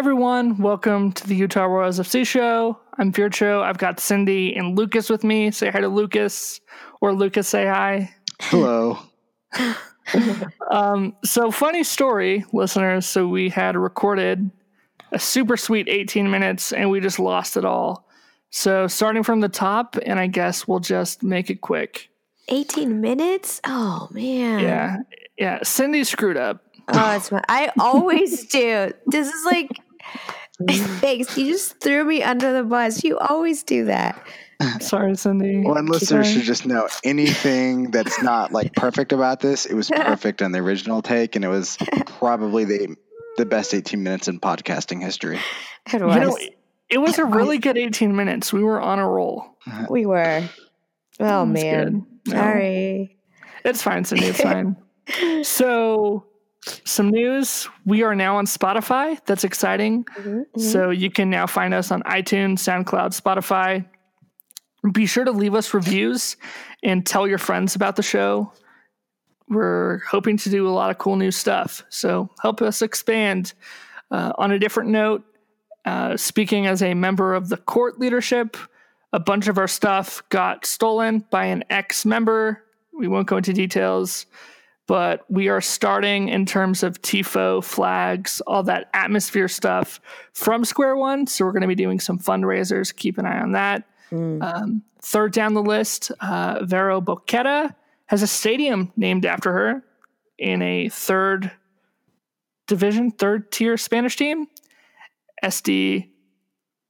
everyone, welcome to the Utah Royals FC show. I'm Vircho. I've got Cindy and Lucas with me. Say hi to Lucas, or Lucas, say hi. Hello. um, so, funny story, listeners. So, we had recorded a super sweet 18 minutes and we just lost it all. So, starting from the top, and I guess we'll just make it quick. 18 minutes? Oh, man. Yeah. Yeah. Cindy screwed up. Oh, it's my, I always do. This is like, thanks. You just threw me under the bus. You always do that. Sorry, Cindy. One listener should just know anything that's not like perfect about this. It was perfect on the original take, and it was probably the the best 18 minutes in podcasting history. It was. You know, it was a really good 18 minutes. We were on a roll. we were. Oh, man. good. No. Sorry. It's fine, Cindy. It's fine. So, some news. We are now on Spotify. That's exciting. Mhm, mhm. So, you can now find us on iTunes, SoundCloud, Spotify. Be sure to leave us reviews and tell your friends about the show. We're hoping to do a lot of cool new stuff. So, help us expand. Uh, on a different note, uh, speaking as a member of the court leadership, a bunch of our stuff got stolen by an ex member. We won't go into details, but we are starting in terms of TIFO flags, all that atmosphere stuff from square one. So we're going to be doing some fundraisers. Keep an eye on that. Mm. Um, third down the list, uh, Vero Boquete has a stadium named after her in a third division, third tier Spanish team. SD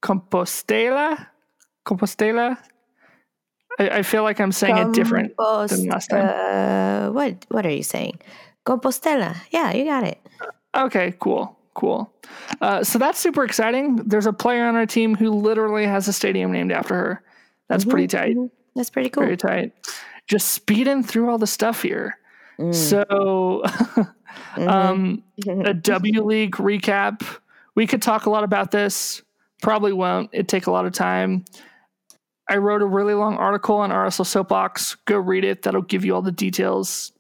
Compostela. Compostela. I, I feel like I'm saying it different than last time. Uh, what, what are you saying? Compostela. Yeah, you got it. Okay, cool, cool. Uh, so that's super exciting. There's a player on our team who literally has a stadium named after her. That's Mhm, pretty tight. mhm. That's pretty cool. Very tight. Just speeding through all the stuff here. Mm, So, mhm. um, a W League recap. We could talk a lot about this. Probably won't. It'd take a lot of time. I wrote a really long article on RSL Soapbox. Go read it. That'll give you all the details.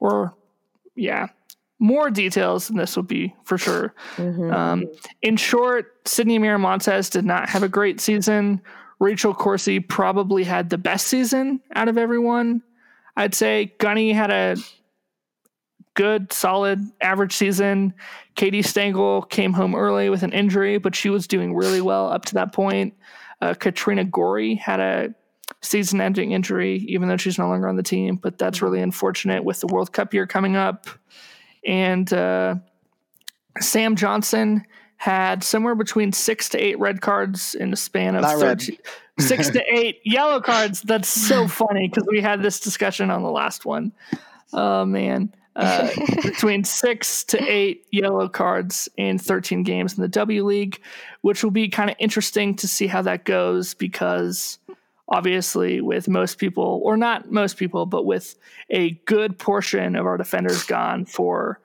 Or, yeah, more details than this would be for sure. Mhm. Um, in short, Sydney Miramontes did not have a great season. Rachel Corsie probably had the best season out of everyone. I'd say Gunny had a good, solid, average season. Katie Stengel came home early with an injury, but she was doing really well up to that point. Uh, Katrina Gorry had a season ending injury, even though she's no longer on the team, but that's really unfortunate with the World Cup year coming up. And uh, Sam Johnson had somewhere between six to eight red cards in a span of 13 six to eight yellow cards. That's so funny because we had this discussion on the last one. Oh man. Uh, between six to eight yellow cards in 13 games in the W League, which will be kind of interesting to see how that goes because obviously, with most people, or not most people, but with a good portion of our defenders gone for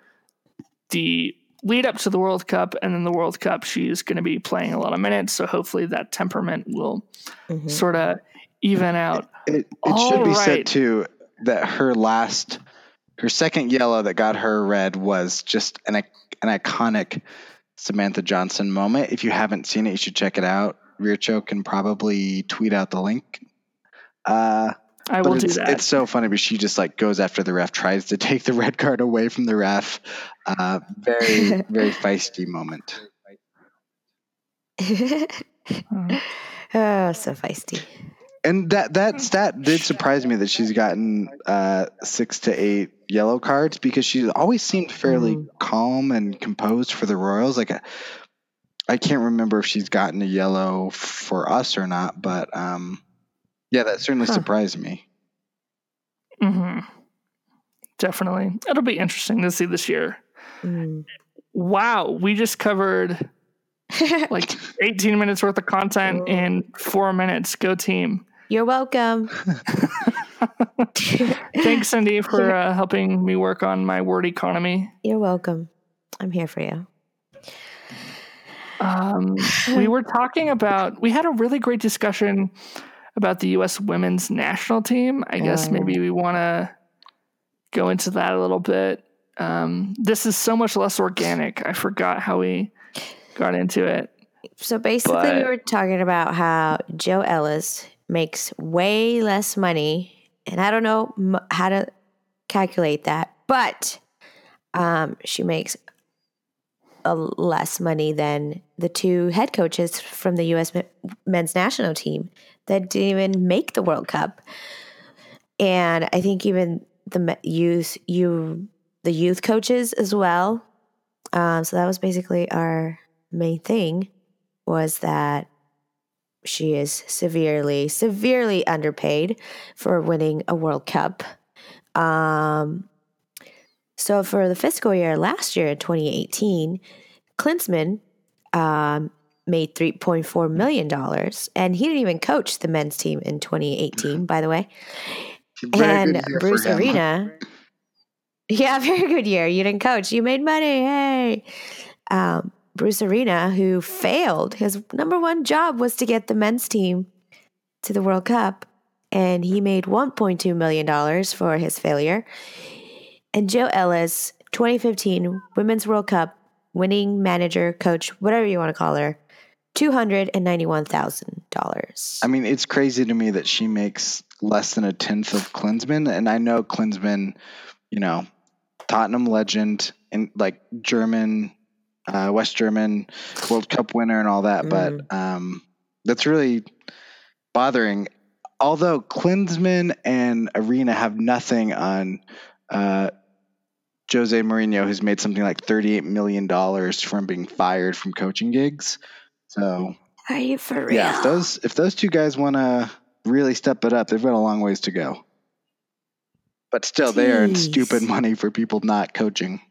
the lead up to the World Cup and then the World Cup, she's going to be playing a lot of minutes. So hopefully that temperament will Mhm. sort of even out. It, it should be All right. said too that her last, her second yellow that got her red was just an an iconic Samantha Johnson moment. If you haven't seen it, you should check it out. Vircho can probably tweet out the link. Uh, I but will do it's, that. it's so funny, but she just like goes after the ref, tries to take the red card away from the ref. Uh, very, very feisty moment. Oh, so feisty. And that that stat did surprise me that she's gotten uh, six to eight yellow cards because she always seemed fairly Mhm. calm and composed for the Royals. Like I, I can't remember if she's gotten a yellow for us or not, but um, yeah, that certainly Huh. surprised me. Mm-hmm. Definitely. It'll be interesting to see this year. Mm. Wow. We just covered like 18 minutes worth of content in four minutes. Go team. You're welcome. Thanks, Cindy, for uh, helping me work on my word economy. You're welcome. I'm here for you. Um, we were talking about, we had a really great discussion about the U.S. women's national team. I guess Oh. maybe we want to go into that a little bit. Um, this is so much less organic. I forgot how we got into it. So basically, we were talking about how Jill Ellis makes way less money, and I don't know how to calculate that, but um, she makes a less money than the two head coaches from the U.S. men's national team that didn't even make the World Cup, and I think even the youth, you, the youth coaches as well. Um, so that was basically our main thing was that she is severely, severely underpaid for winning a World Cup. Um, so for the fiscal year last year, 2018, Klinsmann um, made $3.4 million. And he didn't even coach the men's team in 2018, by the way. And good year for Bruce. Arena. Yeah, very good year. You didn't coach. You made money. Hey. Um, Bruce Arena, who failed, his number one job was to get the men's team to the World Cup, and he made $1.2 million for his failure. And Jill Ellis, 2015 Women's World Cup winning manager, coach, whatever you want to call her, $291,000. I mean, it's crazy to me that she makes less than a tenth of Klinsmann, and I know Klinsmann, you know, Tottenham legend and like German, uh, West German World Cup winner and all that, but um, that's really bothering. Although Klinsmann and Arena have nothing on uh, Jose Mourinho, who's made something like thirty-eight million dollars from being fired from coaching gigs. So Are you for real? yeah, if those if those two guys want to really step it up, they've got a long ways to go. But still, they earn Jeez. stupid money for people not coaching.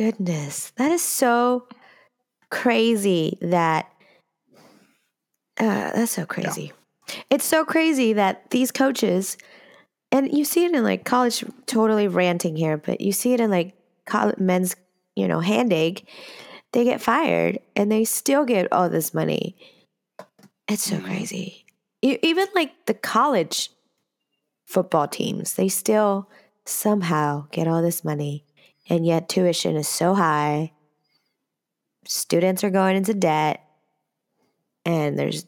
Goodness, that is so crazy that uh, that's so crazy. It's so crazy that these coaches, and you see it in like college, totally ranting here, but you see it in like college, men's, you know, hand egg. They get fired and they still get all this money. It's so Mhm. crazy. E- Even like the college football teams, they still somehow get all this money and yet tuition is so high. Students are going into debt, and there's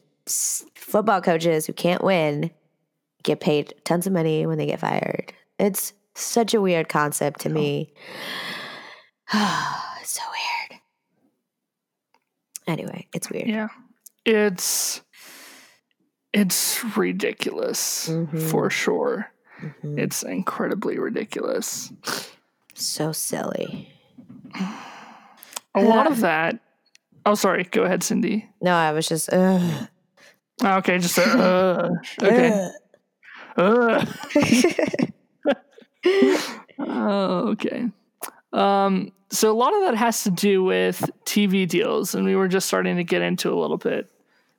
football coaches who can't win get paid tons of money when they get fired. It's such a weird concept to me. it's so weird. Anyway, it's weird. Yeah. It's it's ridiculous Mhm. for sure. Mhm. It's incredibly ridiculous. So silly. A lot of that. Oh, sorry. Go ahead, Cindy. No, I was just. Ugh. Oh, Okay, just uh, okay. Uh. Oh, okay. Um, so a lot of that has to do with TV deals, and we were just starting to get into a little bit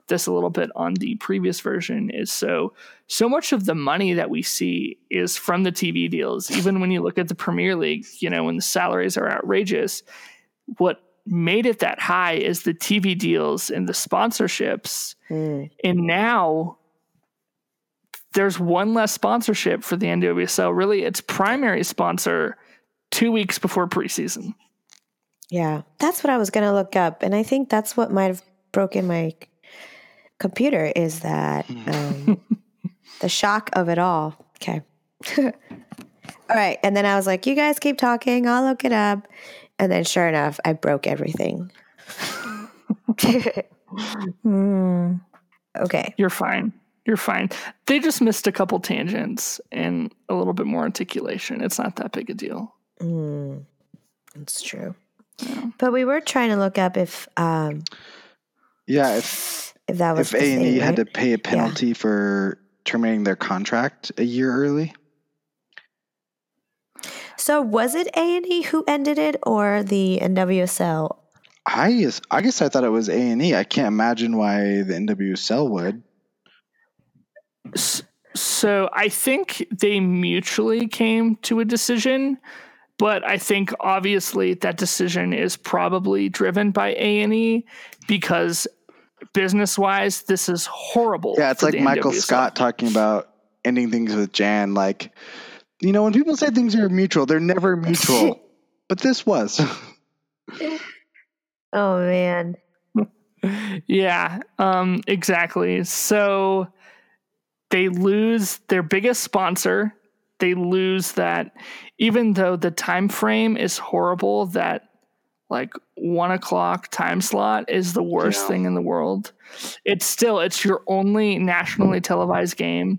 this a little bit on the previous version is so so much of the money that we see is from the TV deals. Even when you look at the Premier League, you know, when the salaries are outrageous, what made it that high is the TV deals and the sponsorships. Mm. And now there's one less sponsorship for the NWSL. Really, its primary sponsor two weeks before preseason. Yeah, that's what I was going to look up. And I think that's what might have broken my computer is that um, the shock of it all. Okay. all right. And then I was like, you guys keep talking. I'll look it up. And then sure enough, I broke everything. okay. You're fine. You're fine. They just missed a couple tangents and a little bit more articulation. It's not that big a deal. Mm, that's true. Yeah. But we were trying to look up if um, Yeah, if if that was if A and E had to pay a penalty for terminating their contract a year early, So was it A and E who ended it, or the NWSL? I guess I guess I thought it was A and E. I can't imagine why the NWSL would. So I think they mutually came to a decision, but I think obviously that decision is probably driven by A and E because business wise, this is horrible. Yeah, it's like Michael NWSL. Scott talking about ending things with Jan. Like, you know, when people say things are mutual, they're never mutual. but this was. Oh man. Yeah, um, exactly. So they lose their biggest sponsor. They lose that, even though the time frame is horrible. That like one o'clock time slot is the worst Yeah. thing in the world. It's still it's your only nationally televised game,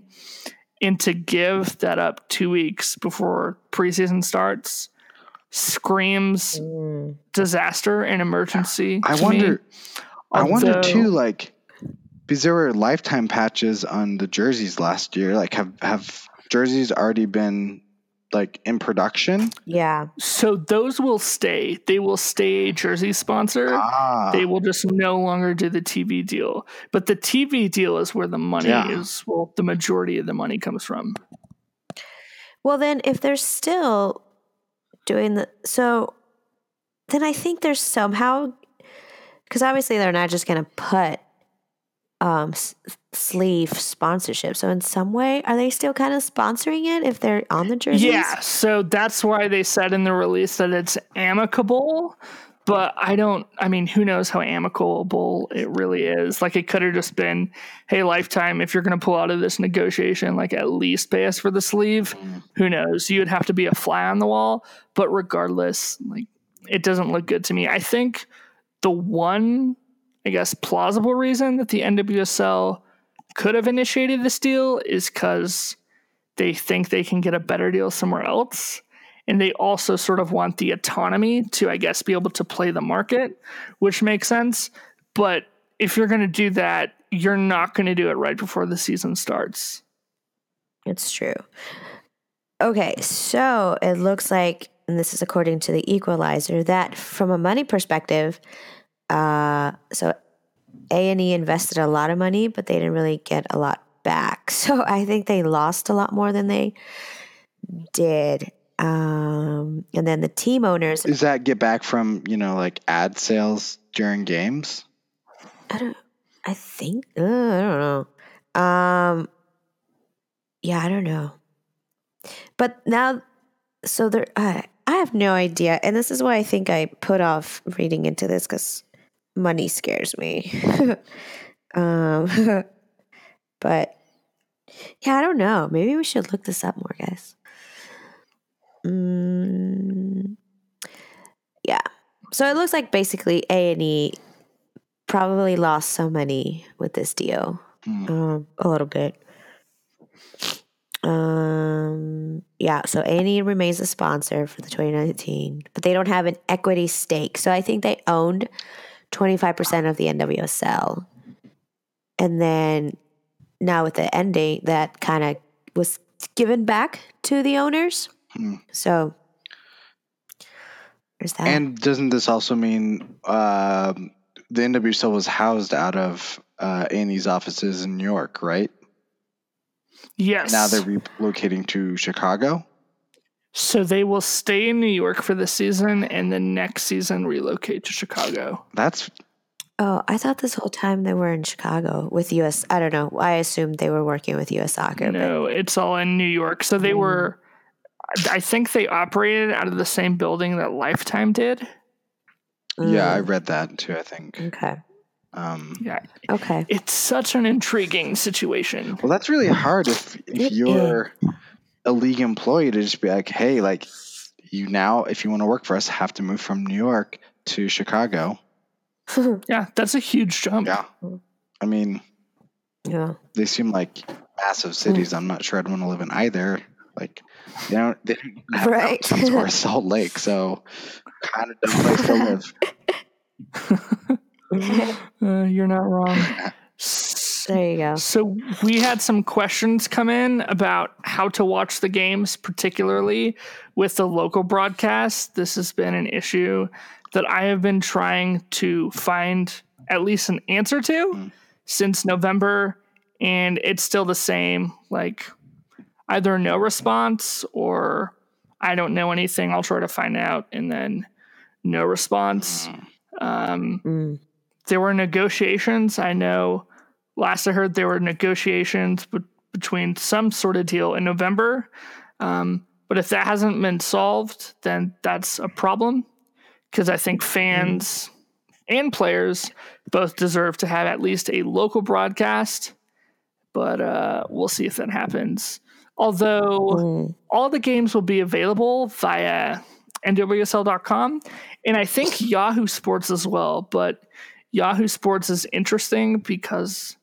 and to give that up two weeks before preseason starts screams Mm. disaster and emergency. I wonder. me. I wonder too, like because there were lifetime patches on the jerseys last year. Like, have have jerseys already been like in production? Yeah. So those will stay. They will stay a jersey sponsor. Ah, They will just no longer do the TV deal. But the TV deal is where the money Yeah. is. Well, the majority of the money comes from. Well, then if they're still doing the so, then I think there's somehow because obviously they're not just going to put um s- sleeve sponsorship. So in some way, are they still kind of sponsoring it if they're on the jerseys? Yeah. So that's why they said in the release that it's amicable. But I don't, I mean, who knows how amicable it really is? Like, it could have just been, hey, Lifetime, if you're going to pull out of this negotiation, like, at least pay us for the sleeve. Who knows? You'd have to be a fly on the wall. But regardless, like, it doesn't look good to me. I think the one, I guess, plausible reason that the NWSL could have initiated this deal is because they think they can get a better deal somewhere else. And they also sort of want the autonomy to, I guess, be able to play the market, which makes sense. But if you're going to do that, you're not going to do it right before the season starts. It's true. Okay, so it looks like, and this is according to the equalizer, that from a money perspective, uh, so A and E invested a lot of money, but they didn't really get a lot back. So I think they lost a lot more than they did. Um, and then the team owners is that get back from you know like ad sales during games? I don't, I think, uh, I don't know. Um, yeah, I don't know. But now, so there, I, I have no idea. And this is why I think I put off reading into this because money scares me. um, but yeah, I don't know. Maybe we should look this up more, guys. Mm, yeah. So it looks like basically A and E probably lost some money with this deal. Hmm. Um, a little bit. Um, yeah. So A and E remains a sponsor for the 2019, but they don't have an equity stake. So I think they owned 25 percent of the NWSL, and then now with the end date, that kind of was given back to the owners. Hmm. So there's that. And doesn't this also mean um, the NWSL was housed out of uh, Annie's offices in New York, right? Yes. Now they're relocating to Chicago. So they will stay in New York for the season and then next season relocate to Chicago. That's Oh, I thought this whole time they were in Chicago with US. I don't know. I assumed they were working with US Soccer. No, it's all in New York. So they were, I think they operated out of the same building that Lifetime did. But, yeah, I Mm, read that too. I think. okay. Um, Yeah. Okay. It's such an intriguing situation. well, that's really hard if if you're a league employee to just be like, hey, like you now, if you want to work for us, have to move from New York to Chicago. Yeah, that's a huge jump. Yeah, I mean, yeah. they seem like massive cities. I'm not sure I'd want to live in either. Like, they don't, they don't even have Right. mountains or Salt Lake, so kind of dumb place to live. Uh, you're not wrong. There you go. So we had some questions come in about how to watch the games, particularly with the local broadcast. This has been an issue that I have been trying to find at least an answer to Mm. since November, and it's still the same. Like either no response or I don't know anything. I'll try to find out, and then no response. Um, Mm. there were negotiations. I know last I heard there were negotiations be- between some sort of deal in November. Um, but if that hasn't been solved, then that's a problem because I think fans and players both deserve to have at least a local broadcast, but uh, we'll see if that happens. Although Mm. all the games will be available via NWSL.com and I think Yahoo Sports as well. But Yahoo Sports is interesting because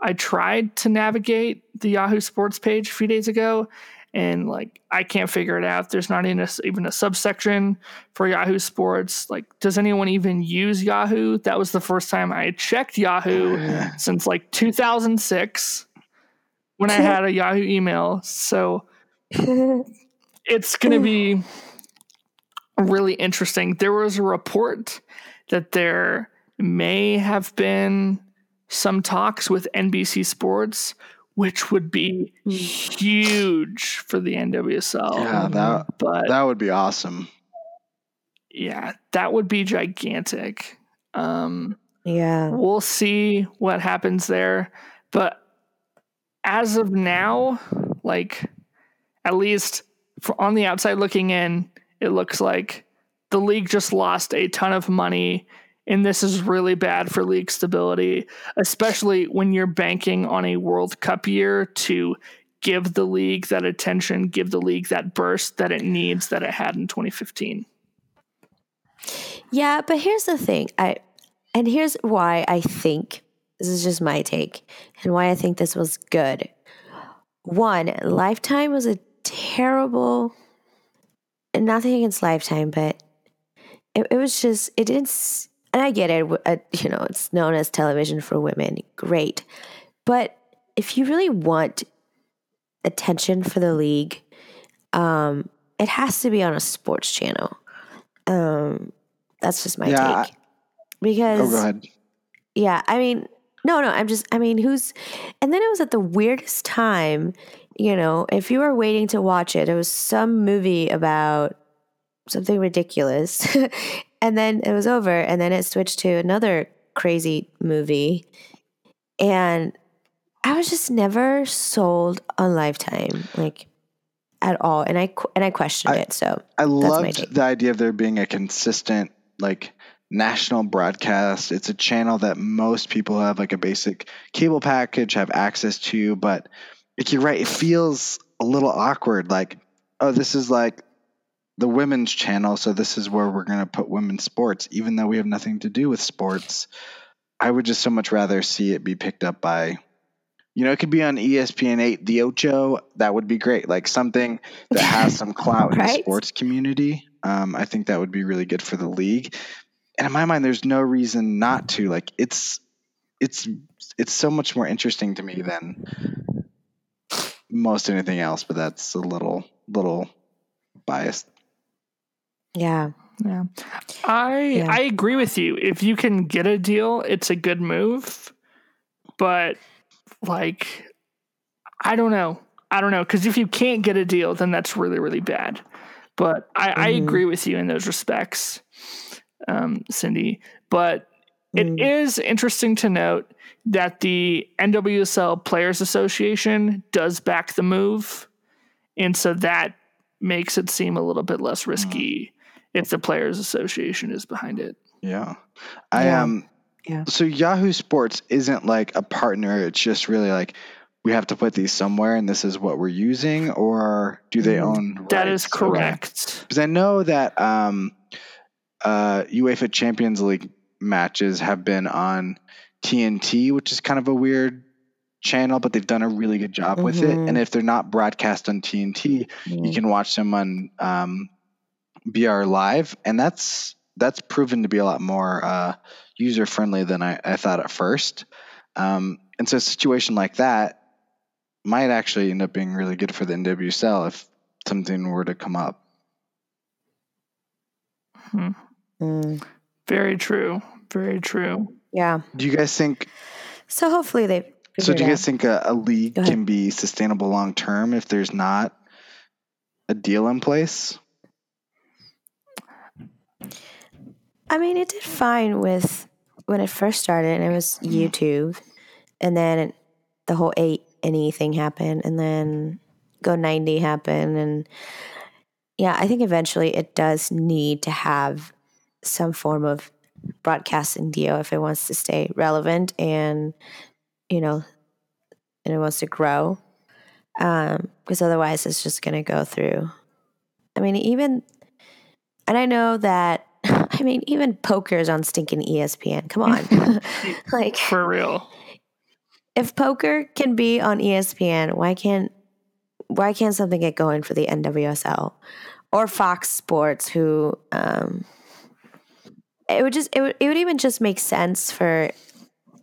I tried to navigate the Yahoo Sports page a few days ago and like I can't figure it out. There's not even a, even a subsection for Yahoo Sports. Like, does anyone even use Yahoo? That was the first time I checked Yahoo since like 2006 when I had a Yahoo email. So it's going to be really interesting. There was a report that there may have been some talks with NBC Sports, which would be huge for the NWSL. Yeah, that but that would be awesome. yeah, that would be gigantic. Um, yeah. we'll see what happens there. But as of now, like at least for on the outside looking in, it looks like the league just lost a ton of money. And this is really bad for league stability, especially when you're banking on a World Cup year to give the league that attention, give the league that burst that it needs that it had in 2015. Yeah, but here's the thing. I and here's why I think this is just my take and why I think this was good. One, Lifetime was a terrible nothing against Lifetime, but it, it was just it didn't and I get it, uh, you know, it's known as television for women. Great. But if you really want attention for the league, um, it has to be on a sports channel. Um, that's just my Yeah, take. Because Oh, go ahead. yeah, I mean, no, no, I'm just, I mean, who's, and then it was at the weirdest time, you know, if you were waiting to watch it, it was some movie about something ridiculous. and then it was over, and then it switched to another crazy movie. And I was just never sold on Lifetime, like at all. And I, and I questioned I- it. So, I loved the idea of there being a consistent like national broadcast. It's a channel that most people have like a basic cable package have access to, but like you're right, it feels a little awkward. Like, oh, this is like the women's channel, so this is where we're gonna put women's sports, even though we have nothing to do with sports. I would just so much rather see it be picked up by you know, it could be on ESPN 8, The Ocho. That would be great. Like something that has some clout in the sports community. Um, I think that would be really good for the league. And in my mind, there's no reason not to. Like it's it's it's so much more interesting to me than most anything else. But that's a little little biased. Yeah. Yeah. I Yeah. I agree with you. If you can get a deal, it's a good move. But like I don't know. I don't know cuz if you can't get a deal then that's really really bad. But I I Mhm. agree with you in those respects. Um Cindy, but it Mm. is interesting to note that the NWSL Players Association does back the move. And so that makes it seem a little bit less risky if the Players Association is behind it. Yeah. I Yeah. um Yeah. so Yahoo Sports isn't like a partner, it's just really like we have to put these somewhere and this is what we're using or do they Mhm. own That is rights? Okay. correct. Because I know that um uh UEFA Champions League matches have been on TNT, which is kind of a weird channel, but they've done a really good job with it. And if they're not broadcast on TNT, you Mm. can watch them on um, BR Live, and that's that's proven to be a lot more uh, user friendly than I, I thought at first. Um, and so a situation like that might actually end up being really good for the NWSL if something were to come up. Hmm. Mm. Very true. Very true. Yeah. Do you guys think? So hopefully they. So do it you out. guys think a, a league can be sustainable long term if there's not a deal in place? I mean, it did fine with when it first started, and it was Mm. YouTube, and then the whole A and E thing happened, and then go90 happened, and yeah, I think eventually it does need to have some form of broadcasting deal if it wants to stay relevant and you know and it wants to grow um because otherwise it's just going to go through i mean even and i know that i mean even poker is on stinking espn come on. Like For real. if poker can be on espn why can't why can't something get going for the nwsl or fox sports who um it would just it would, it would even just make sense for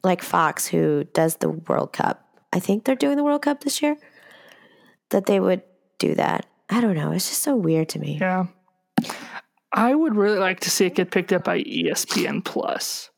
like fox who does the world cup. I think they're doing the world cup this year that they would do that. I don't know. It's just so weird to me. Yeah. I would really like to see it get picked up by ESPN Plus.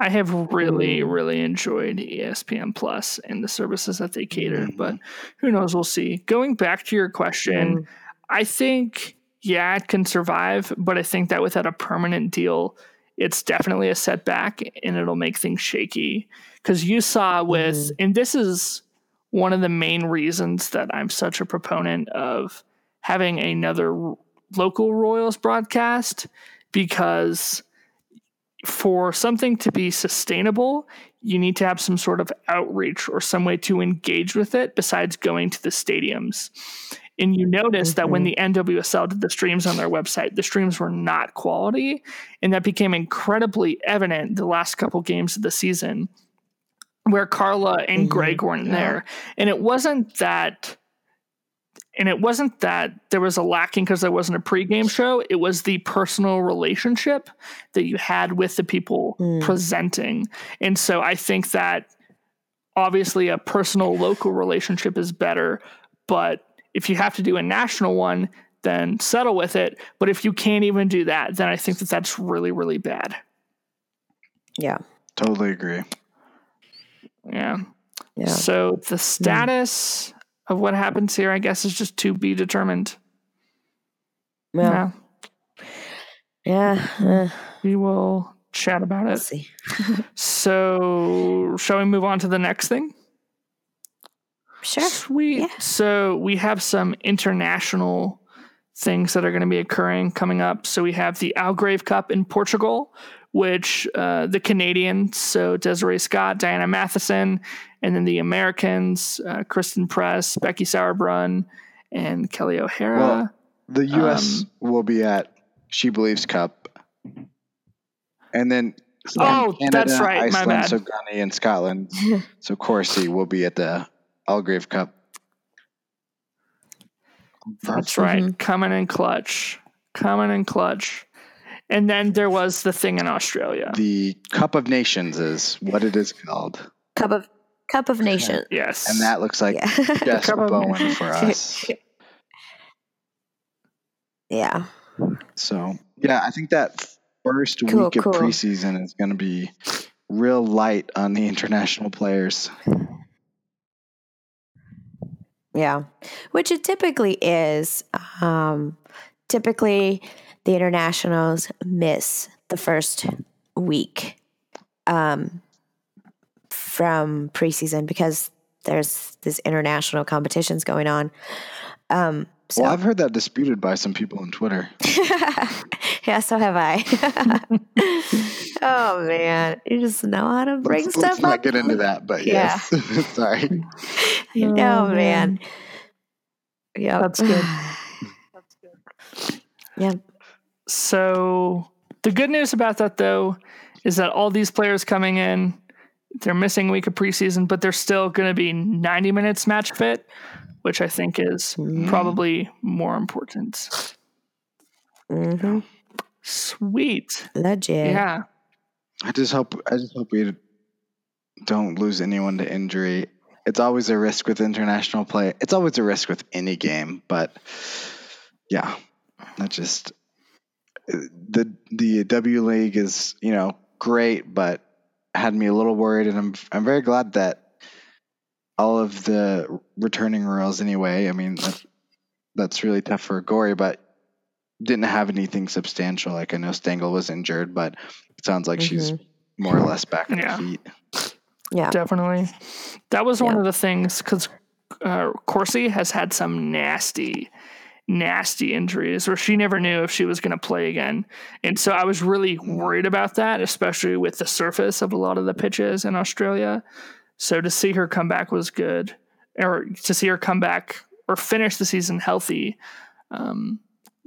I have really, hmm. really enjoyed ESPN Plus and the services that they cater, hmm. but who knows? We'll see. Going back to your question, hmm. I think, yeah, it can survive, but I think that without a permanent deal, it's definitely a setback and it'll make things shaky. Because you saw with, and this is one of the main reasons that I'm such a proponent of having another local Royals broadcast because for something to be sustainable, you need to have some sort of outreach or some way to engage with it besides going to the stadiums. And you notice that when mm-hmm. the NWSL did the streams on their website, the streams were not quality. And that became incredibly evident the last couple games of the season where Carla and mm-hmm. Greg weren't there. And it wasn't that and it wasn't that there was a lacking because there wasn't a pregame show. It was the personal relationship that you had with the people mm. presenting. And so I think that obviously a personal local relationship is better, but if you have to do a national one, then settle with it. But if you can't even do that, then I think that that's really, really bad. yeah Totally agree. Yeah. yeah So the status of what happens here, I guess, is just to be determined. well, Yeah. yeah uh, We will chat about it. see So, shall we move on to the next thing? sure Sweet. Yeah. So, we have some international things that are going to be occurring coming up. So, we have the Algarve Cup in Portugal, which uh, the Canadians, so Desiree Scott, Diana Matheson, and then the Americans, uh, Christen Press, Becky Sauerbrunn, and Kelly O'Hara. Well, The U.S. Um, will be at She Believes Cup, and then Oh, that's right. My Iceland, bad. so Ghana and Scotland. so Corsie will be at the Algarve Cup. That's right. Coming in clutch. Coming in clutch. And then there was the thing in Australia. The Cup of Nations is what it is called, cup of cup of nation yes. and that looks like yeah Jess Bowen for us. yeah So yeah, I think that first Cool, week of cool. preseason is going to be real light on the international players. Yeah, which it typically is. Um, typically, the internationals miss the first week um, from preseason because there's this international competitions going on. Um, so Well, I've heard that disputed by some people on Twitter. yeah, so have I. oh man, you just know how to bring Let's, stuff let's not up. get into that, but Yeah. yes, sorry. I know, man. Yeah, that's good. That's good. yeah. So the good news about that though is that all these players coming in, they're missing a week of preseason, but they're still going to be 90 minutes match fit, which I think is probably more important. hmm Sweet. Legit. Yeah. I just hope I just hope we don't lose anyone to injury. It's always a risk with international play. It's always a risk with any game, but yeah, that just the the W League is you know great, but had me a little worried, and I'm I'm very glad that all of the returning royals anyway. I mean that, that's really tough for Gorry, but didn't have anything substantial. Like I know Stengel was injured, but it sounds like she's more or less back on Yeah. her feet. Yeah. Definitely. That was one of the things because uh, Corsie has had some nasty nasty injuries where she never knew if she was going to play again. And so I was really worried about that, especially with the surface of a lot of the pitches in Australia. So to see her come back was good, or to see her come back or finish the season healthy um,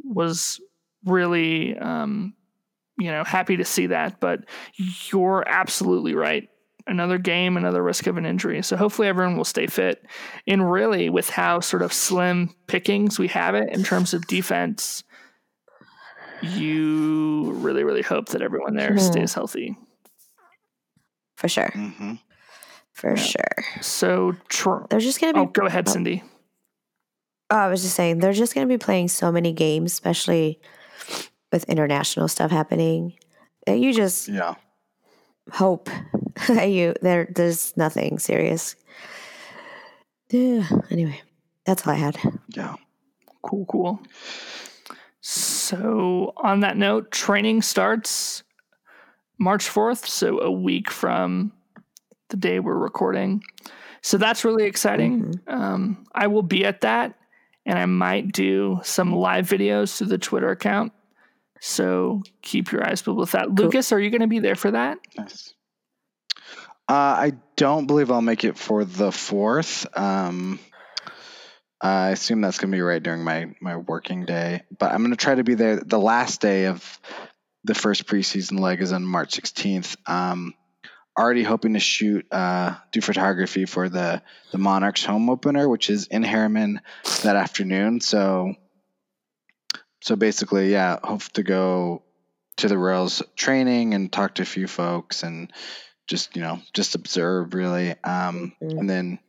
was really, um, you know, happy to see that. But you're absolutely right another game, another risk of an injury. So hopefully everyone will stay fit. And really, with how sort of slim pickings we have it in terms of defense, you really, really hope that everyone there mm. stays healthy. For sure. Mm-hmm. For yeah. sure. So tr- they're just going to be. Oh, go ahead, oh. Cindy. Oh, I was just saying, they're just going to be playing so many games, especially with international stuff happening. You just yeah hope that you there there's nothing serious. Yeah. Anyway, that's all I had. Yeah. Cool, cool. So on that note, training starts March 4th, so a week from the day we're recording. So that's really exciting. Mm-hmm. Um, I will be at that, and I might do some live videos through the Twitter account. So keep your eyes peeled with that. Cool. Lucas, are you going to be there for that? Nice. Uh, I don't believe I'll make it for the fourth. Um, I assume that's going to be right during my my working day, but I'm going to try to be there. The last day of the first preseason leg is on March 16th. Um, already hoping to shoot, uh, do photography for the the Monarchs home opener, which is in Herriman that afternoon. So so basically, yeah, hope to go to the Royals training and talk to a few folks and just you know just observe really, um, mm-hmm. and then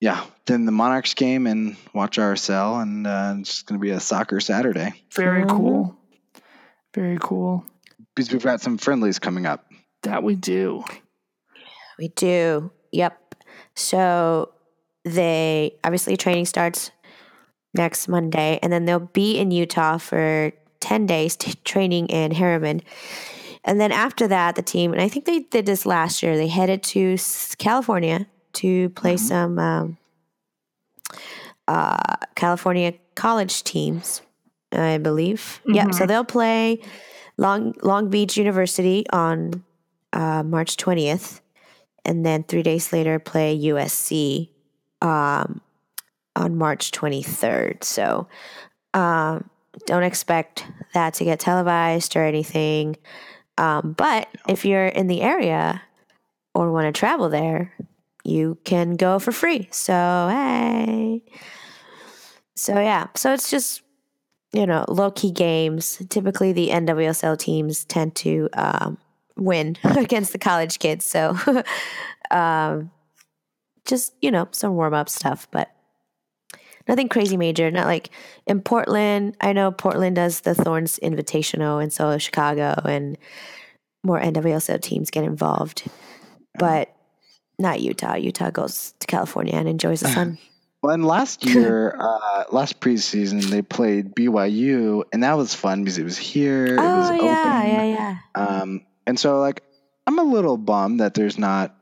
yeah, then the Monarchs game and watch RSL, and uh, it's just going to be a soccer Saturday. Very mm-hmm. cool. Very cool. Because we've got some friendlies coming up. That we do. We do. Yep. So they obviously training starts next Monday, and then they'll be in Utah for 10 days t- training in Herriman. And then after that, the team, and I think they did this last year, they headed to California to play mm-hmm. some um, uh, California college teams, I believe. Mm-hmm. Yeah, so they'll play Long Long Beach University on uh, March 20th, and then three days later play USC um, on March 23rd. So um, don't expect that to get televised or anything. Um, but if you're in the area or want to travel there, you can go for free. So, hey. So, yeah. So it's just, you know, low key games. Typically, the NWSL teams tend to um, win against the college kids. So, um, just, you know, some warm up stuff. But nothing crazy major. Not like in Portland. I know Portland does the Thorns Invitational, and so Chicago and more NWSL teams get involved, but not Utah. Utah goes to California and enjoys the sun. Well, and last year, uh, last preseason, they played BYU, and that was fun because it was here. Oh, it was yeah, open. yeah, yeah. Um, and so, like, I'm a little bummed that there's not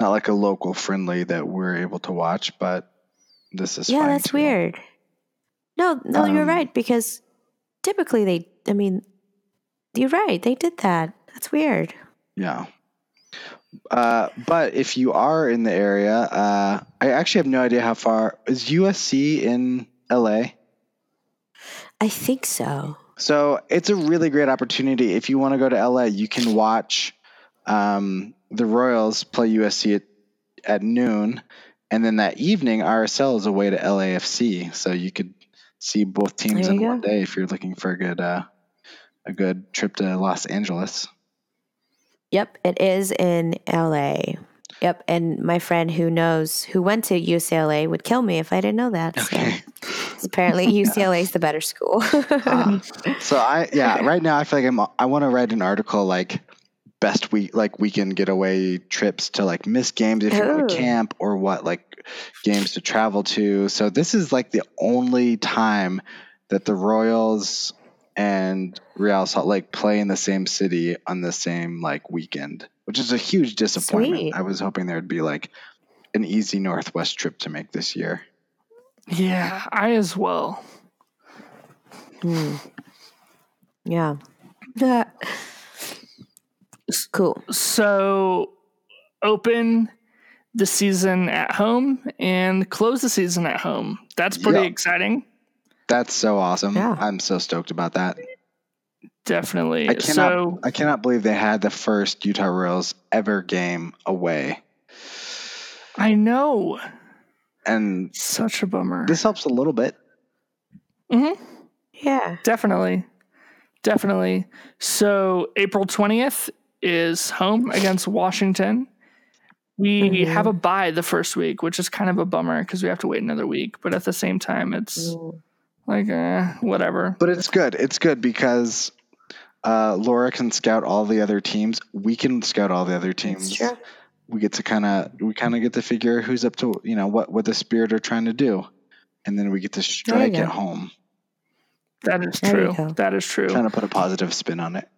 not like a local friendly that we're able to watch, but this is yeah, that's too. weird. No, no, um, you're right because typically they, I mean, you're right, they did that. That's weird. Yeah. Uh, but if you are in the area, uh, I actually have no idea how far is USC in LA. I think so. So it's a really great opportunity. If you want to go to LA, you can watch um, the Royals play USC at, at noon, and then that evening, RSL is away to LAFC, so you could see both teams in go. one day if you're looking for a good uh, a good trip to Los Angeles. Yep, it is in LA. Yep, and my friend who knows who went to UCLA would kill me if I didn't know that. Okay. So apparently UCLA is the better school. uh, so I yeah, right now I feel like I'm I want to write an article like best week like weekend getaway trips to like miss games if you're at camp or what like games to travel to. So this is like the only time that the Royals and Real Salt Lake play in the same city on the same like weekend, which is a huge disappointment. Sweet. I was hoping there would be like an easy Northwest trip to make this year. Yeah, I as well. Hmm. Yeah. cool. So open the season at home and close the season at home. That's pretty Yeah. exciting. That's so awesome. Yeah. I'm so stoked about that. Definitely. I cannot so I cannot believe they had the first Utah Royals ever game away. I know. And Such a bummer. this helps a little bit. hmm Yeah. Definitely. Definitely. So April 20th is home against Washington. We Mhm. have a bye the first week, which is kind of a bummer because we have to wait another week. But at the same time, it's Mm. like, eh, whatever. But it's good. It's good because uh, Laura can scout all the other teams. We can scout all the other teams. It's. We get to kind of we kind of get to figure who's up to you know what what the Spirit are trying to do, and then we get to strike go. at home. That is There true. That is true. Trying to put a positive spin on it.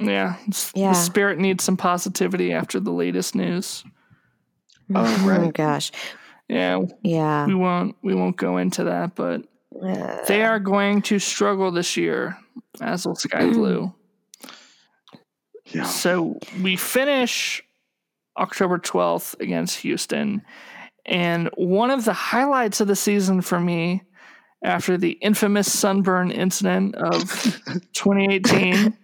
Yeah. Yeah. The spirit needs some positivity after the latest news. Oh, right. gosh. Yeah, Yeah. we won't we won't go into that, but Uh, they are going to struggle this year, as will Sky Blue. Yeah. So we finish October 12th against Houston. And one of the highlights of the season for me, after the infamous sunburn incident of 2018,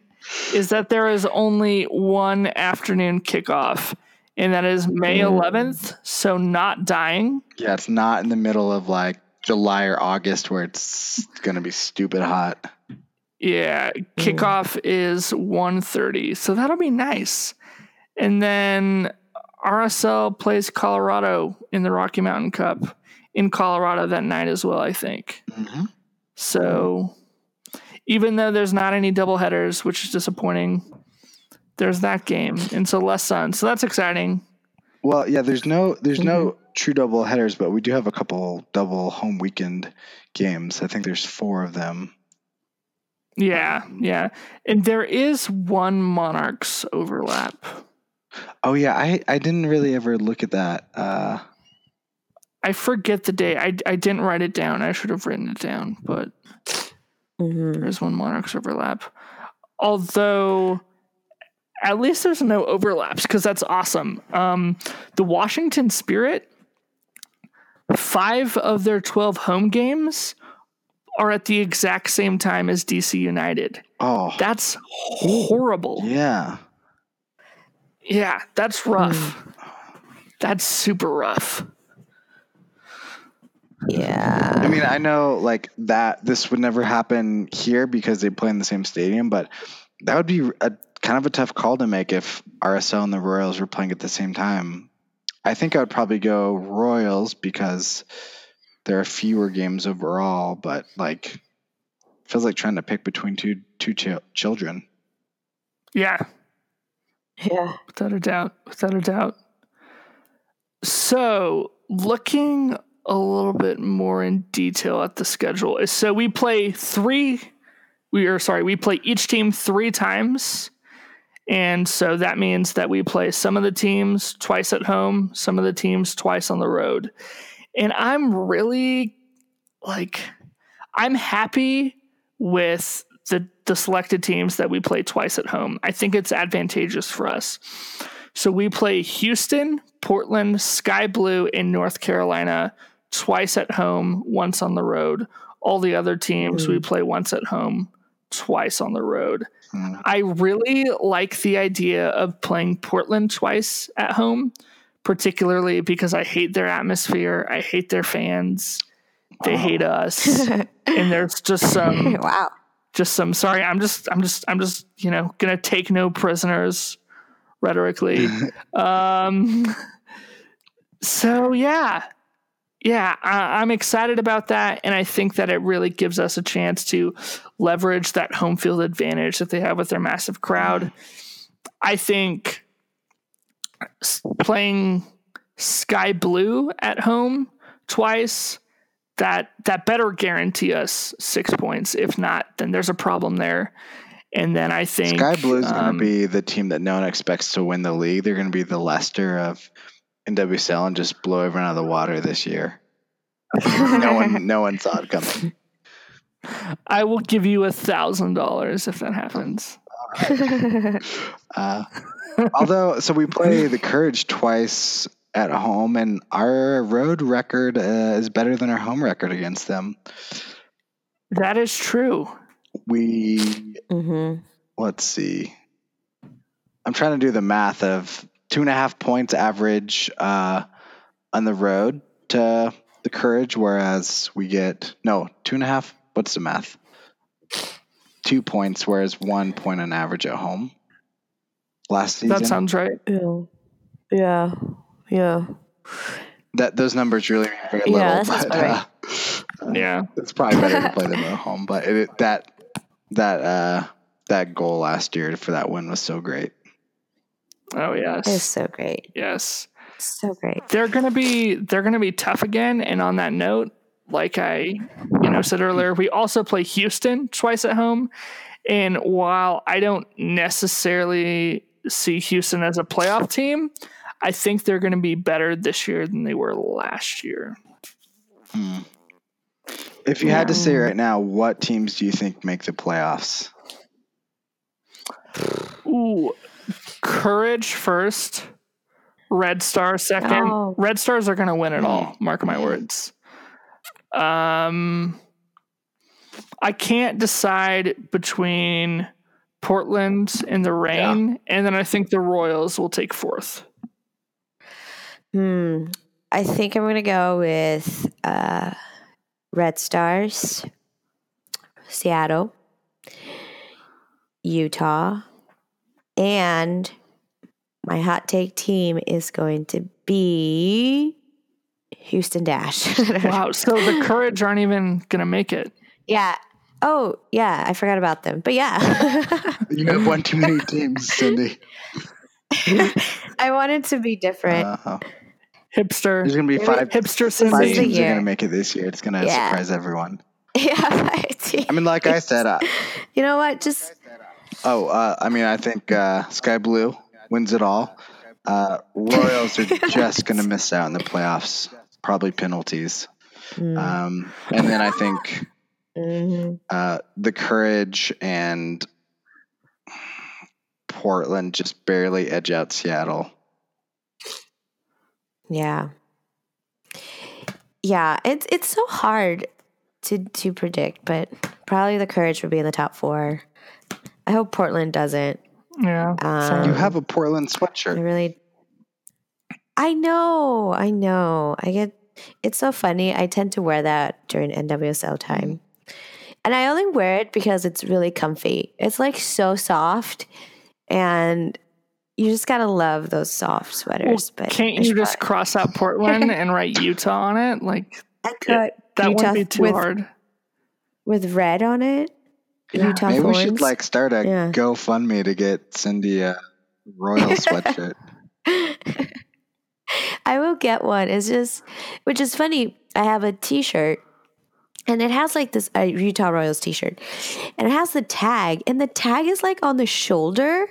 is that there is only one afternoon kickoff, and that is May Mm. 11th. So not dying. Yeah, it's not in the middle of like July or August where it's gonna be stupid hot. Yeah, kickoff is 1:30. So that'll be nice. And then RSL plays Colorado in the Rocky Mountain Cup in Colorado that night as well, I think. hmm So even though there's not any double headers, which is disappointing, there's that game. And so less sun. So that's exciting. Well, yeah, there's no there's no true double headers, but we do have a couple double home weekend games. I think there's four of them. Yeah, yeah. And there is one Monarchs overlap. Oh yeah, I I didn't really ever look at that. Uh, I forget the day. I, I didn't write it down. I should have written it down, but mhm. There's one Monarchs overlap. Although, at least there's no overlaps because that's awesome. Um, the Washington Spirit, five of their 12 home games are at the exact same time as DC United. oh, That's horrible. yeah. Yeah, that's rough. That's super rough. Yeah. I mean, I know like that this would never happen here because they play in the same stadium, but that would be a kind of a tough call to make if RSL and the Royals were playing at the same time. I think I would probably go Royals because there are fewer games overall, but like feels like trying to pick between two two chil- children. Yeah, Yeah. without a doubt without a doubt so looking a little bit more in detail at the schedule so we play three we are sorry we play each team three times and so that means that we play some of the teams twice at home some of the teams twice on the road and i'm really like i'm happy with the the selected teams that we play twice at home. I think it's advantageous for us. So we play Houston, Portland, Sky Blue, and North Carolina twice at home, once on the road. All the other teams we play once at home, twice on the road. Mm. I really like the idea of playing Portland twice at home, particularly because I hate their atmosphere. I hate their fans. They hate us. and there's just some wow. just some sorry i'm just i'm just i'm just you know gonna take no prisoners rhetorically um so yeah yeah I, i'm excited about that and i think that it really gives us a chance to leverage that home field advantage that they have with their massive crowd i think playing sky blue at home twice that that better guarantee us six points. If not, then there's a problem there. And then I think Sky Blue is going um, to be the team that no one expects to win the league. They're going to be the Leicester of NWSL and just blow everyone out of the water this year. no one, no one saw it coming. I will give you a thousand dollars if that happens. Uh, although, so we play the Courage twice at home, and our road record uh, is better than our home record against them. That is true. We hmm let's see. I'm trying to do the math of two and a half points average uh, on the road to the Courage, whereas we get no two and a half. What's the math? Two points, whereas one point on average at home. Last season, That sounds right. Yeah. Yeah. Yeah. that those numbers really mean very Yeah, little. that sounds but, about uh, Yeah. it's probably better to play them at home. But it, that that uh, that goal last year for that win was so great. Oh yes, It's so great. Yes. So great. They're gonna be they're gonna be tough again. And on that note, like I you know said earlier, we also play Houston twice at home. And while I don't necessarily see Houston as a playoff team, I think they're gonna be better this year than they were last year. Hmm. If you had to say right now, what teams do you think make the playoffs? Ooh, Courage first, Red Star second. Oh. Red Stars are going to win it all. Mark my words. Um, I can't decide between Portland and the Reign, and then I think the Royals will take fourth. Hmm. I think I'm gonna go with uh, Red Stars, Seattle, Utah, and my hot take team is going to be Houston Dash. Wow. So the Courage aren't even going to make it. yeah. Oh, yeah. I forgot about them. But yeah. You have one too many teams, Cindy. I wanted to be different. Uh, Hipster. there's gonna be five, Hipster is five teams that are gonna make it this year. It's gonna Yeah. surprise everyone. yeah. my team. I mean, like I said, uh, you know what? Just oh, uh, I mean, I think uh, Sky Blue wins it all. Uh, Royals are just gonna miss out in the playoffs, probably penalties. mm, Um, and then I think mhm. uh, the Courage and Portland just barely edge out Seattle. Yeah. Yeah, it's it's so hard to to predict, but probably the courage would be in the top four. I hope Portland doesn't. Yeah. Um, You have a Portland sweatshirt. I sweatshirt. really I know, I know. I get it's so funny. I tend to wear that during NWSL time. And I only wear it because it's really comfy. It's like so soft and you just gotta love those soft sweaters. but Can't you just fun. cross out Portland and write Utah on it? Like I could that Utah wouldn't be too with, hard. with red on it. Yeah. Utah Maybe we should like start a Yeah. GoFundMe to get Cindy a royal sweatshirt. I will get one. It's just, which is funny. I have a T-shirt, and it has like this a Utah Royals T-shirt, and it has the tag, and the tag is like on the shoulder,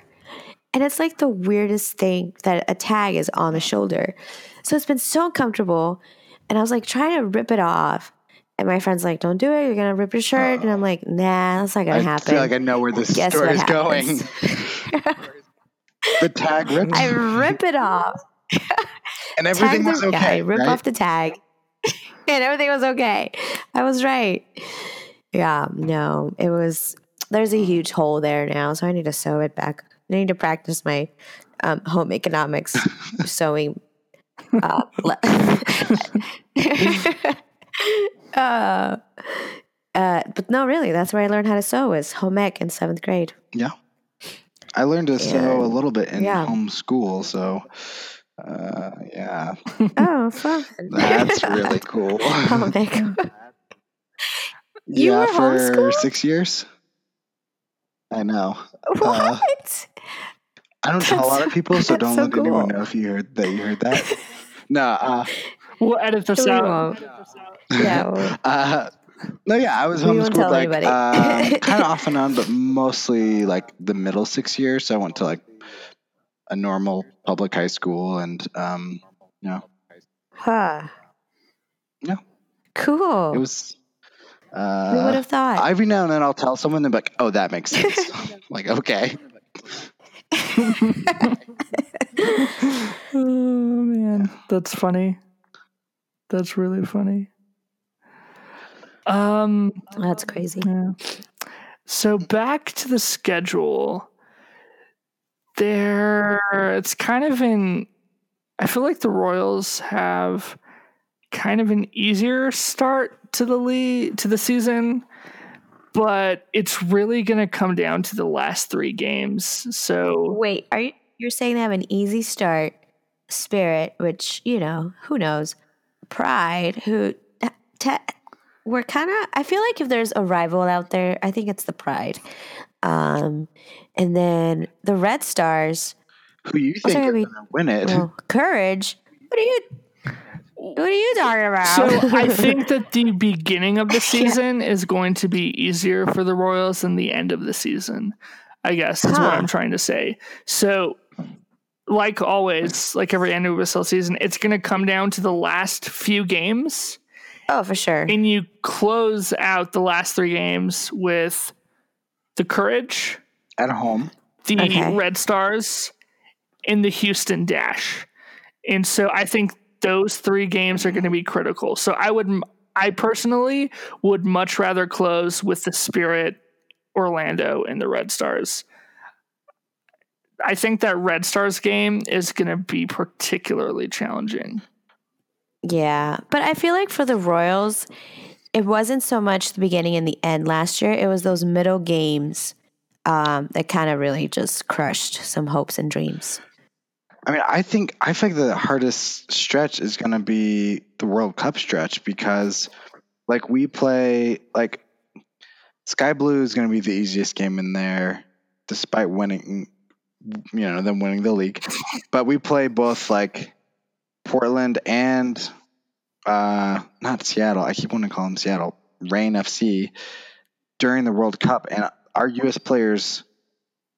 and it's like the weirdest thing that a tag is on the shoulder. So it's been so uncomfortable, and I was like trying to rip it off, and my friend's like, "Don't do it. You're gonna rip your shirt," and I'm like, "Nah, that's not gonna happen. I feel like I know where this Guess story is going. the tag ripped, I rip it off. and everything Tag was okay. Yeah, I rip right? off the tag, and everything was okay. I was right. Yeah, no, it was. There's a huge hole there now, so I need to sew it back. I need to practice my um, home economics sewing. Uh, le- uh, uh, but no, really, that's where I learned how to sew. was home ec in seventh grade. Yeah. I learned to sew a little bit in yeah. home school, so uh, yeah, Oh, fun! that's really cool. home ec. You yeah, were for homeschooled? six years. I know. What? I don't tell a lot of people, so don't so let anyone know if you heard that you heard that. no, uh, We'll edit this We out. won't. Yeah. well, uh, no, yeah, I was We homeschooled like uh, kind of off and on, but mostly like the middle six years. So I went to like a normal public high school, and um, you know, Huh. Yeah. Cool. It was. Who would Uh, have thought? every now and then I'll tell someone and be like, "Oh, that makes sense." like, okay, Oh man, that's funny. That's really funny. Um, That's crazy. yeah. So back to the schedule. There, it's kind of in. I feel like the Royals have kind of an easier start to the league to the season, but it's really going to come down to the last three games. So Wait, are you you're saying they have an easy start? Spirit, which you know, who knows? Pride, who we're kind of. I feel like if there's a rival out there, I think it's the Pride. Um, and then the Red Stars. who you think sorry, are going to win it? Well, Courage. What are you? What are you talking about? So I think that the beginning of the season is going to be easier for the Royals than the end of the season. I guess is what I'm trying to say. So, like always, like every NWSL season, it's going to come down to the last few games, oh, for sure. and you close out the last three games with the Courage, At home, the Okay. Red Stars, and the Houston Dash. And so I think those three games are going to be critical. So I would, I personally would much rather close with the Spirit, Orlando, and the Red Stars. I think that Red Stars game is going to be particularly challenging. Yeah, but I feel like for the Royals, it wasn't so much the beginning and the end last year. It was those middle games um, that kind of really just crushed some hopes and dreams. I mean, I think I think the hardest stretch is going to be the World Cup stretch because, like, we play like Sky Blue is going to be the easiest game in there, despite winning, you know, them winning the league. but we play both like Portland and uh, not Seattle. I keep wanting to call them Seattle Reign FC during the World Cup, and our U.S. players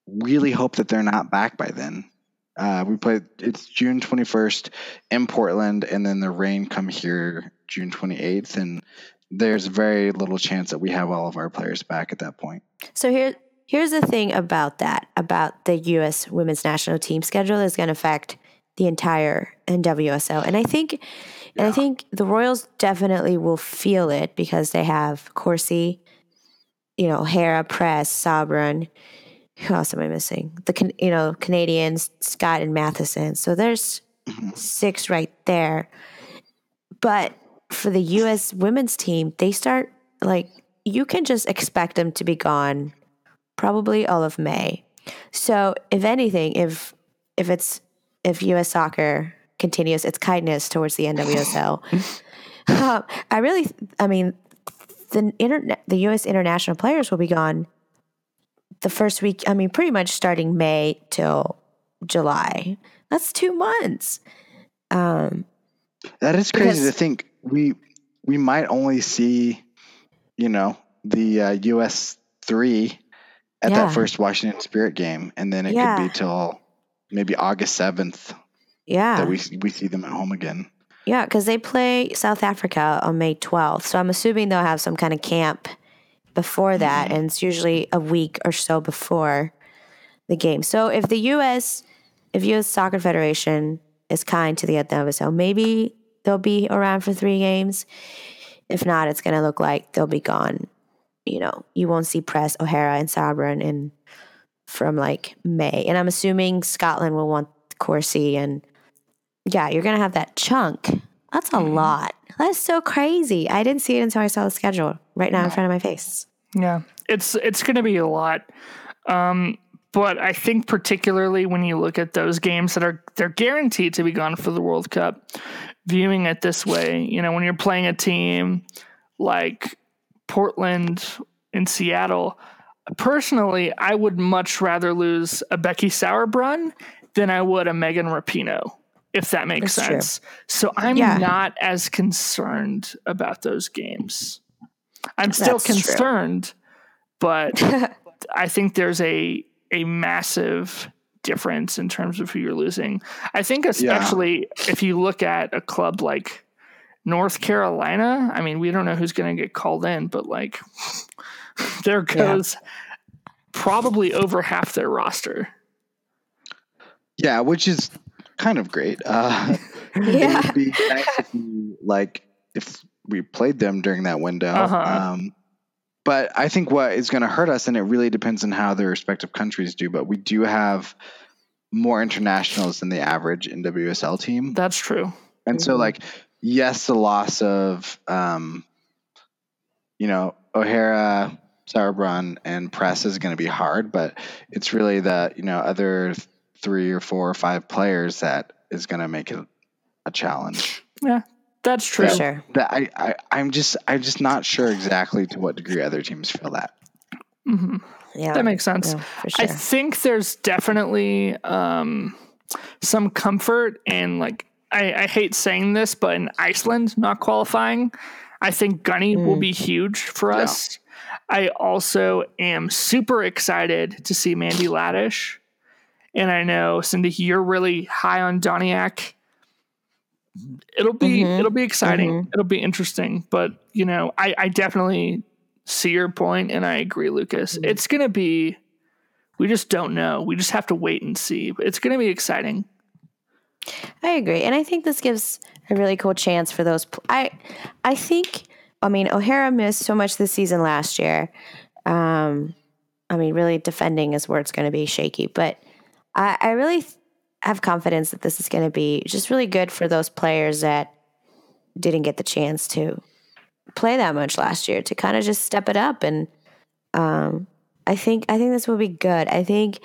really hope that they're not back by then. Uh, we play. It's June 21st in Portland, and then the Reign come here June 28th, and there's very little chance that we have all of our players back at that point. So here, here's the thing about that about the U.S. Women's National Team schedule is going to affect the entire NWSL, and I think, and I think the Royals definitely will feel it because they have Corsie, you know, Hera, Press, Sauerbrunn. Who else am I missing? The you know Canadians, Scott and Matheson. So there's Mhm. six right there. But for the U.S. women's team, they start like you can just expect them to be gone probably all of May. So if anything, if if it's if U.S. soccer continues its kindness towards the NWSL, uh, I really, I mean, the internet, the U.S. international players will be gone the first week. I mean, pretty much starting May till July. That's two months. Um, That is crazy to think. We we might only see, you know, the uh, U.S. three at Yeah. that first Washington Spirit game, and then it Yeah. could be till maybe August seventh yeah, that we we see them at home again. Yeah, because they play South Africa on May 12th. So I'm assuming they'll have some kind of camp before that. Mm-hmm. And it's usually a week or so before the game. So if the U.S. if U.S. Soccer Federation is kind to the NWSL, maybe they'll be around for three games. If not, it's going to look like they'll be gone. You know, you won't see Press, O'Hara, and Sauerbrunn in from like May. And I'm assuming Scotland will want Corsie and yeah, you're gonna have that chunk. That's a Mhm. lot. That's so crazy. I didn't see it until I saw the schedule right now in front of my face. Yeah, it's it's going to be a lot. Um, but I think particularly when you look at those games that are they're guaranteed to be gone for the World Cup, viewing it this way, you know, when you're playing a team like Portland and Seattle, personally, I would much rather lose a Becky Sauerbrunn than I would a Megan Rapinoe, if that makes That's true. sense. So I'm Yeah. not as concerned about those games. I'm still That's true. concerned, but I think there's a a massive difference in terms of who you're losing. I think especially if you look at a club like North Carolina, I mean, we don't know who's going to get called in, but like there goes probably over half their roster. Yeah, which is kind of great. Uh, Yeah. it would be nice if we, like if we played them during that window. Uh-huh. Um, but I think what is going to hurt us, and it really depends on how their respective countries do. But we do have more internationals than the average NWSL team, That's true. and so like yes, the loss of um, you know O'Hara, Sauerbrunn, and Press is going to be hard, but it's really the you know other three or four or five players that is going to make it a challenge. Yeah, that's true. For sure. That I, I I'm just I'm just not sure exactly to what degree other teams feel that. hmm Yeah. That makes sense. No, for I think there's definitely um, some comfort in like I, I hate saying this, but in Iceland not qualifying, I think Gunny will Mm. be huge for Yeah. us. I also am super excited to see Mandy Laddish. And I know Cindy, you're really high on Doniak. It'll be Mhm. it'll be exciting. It'll be interesting. But you know, I, I definitely see your point and I agree, Lucas. Mm-hmm. It's gonna be we just don't know. We just have to wait and see. But it's gonna be exciting. I agree, and I think this gives a really cool chance for those. pl- I, I think. I mean, O'Hara missed so much this season last year. Um, I mean, really defending is where it's going to be shaky, but I, I really have confidence that this is going to be just really good for those players that didn't get the chance to play that much last year to kind of just step it up and um, I think I think this will be good. I think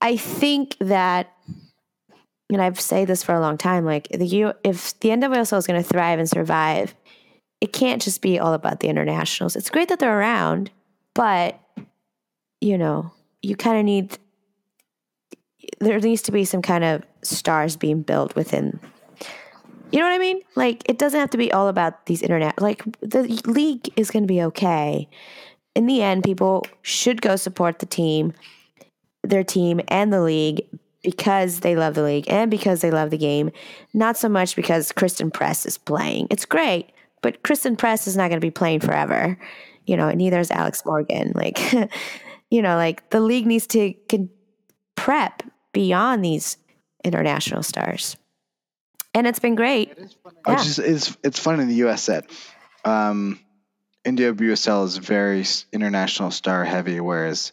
I think that and I've said this for a long time, like the U if the NWSL is going to thrive and survive, it can't just be all about the internationals. It's great that they're around, but you know, you kind of need there needs to be some kind of stars being built within you know what I mean? Like it doesn't have to be all about these internet like the league is going to be okay. In the end, people should go support the team, their team and the league because they love the league and because they love the game, not so much because Christen Press is playing. It's great, but Christen Press is not going to be playing forever. You know, neither is Alex Morgan. Like, you know, like the league needs to prep beyond these international stars. And it's been great. Yeah. Which is, is it's fun in the U.S. that um, NWSL is very international star heavy, whereas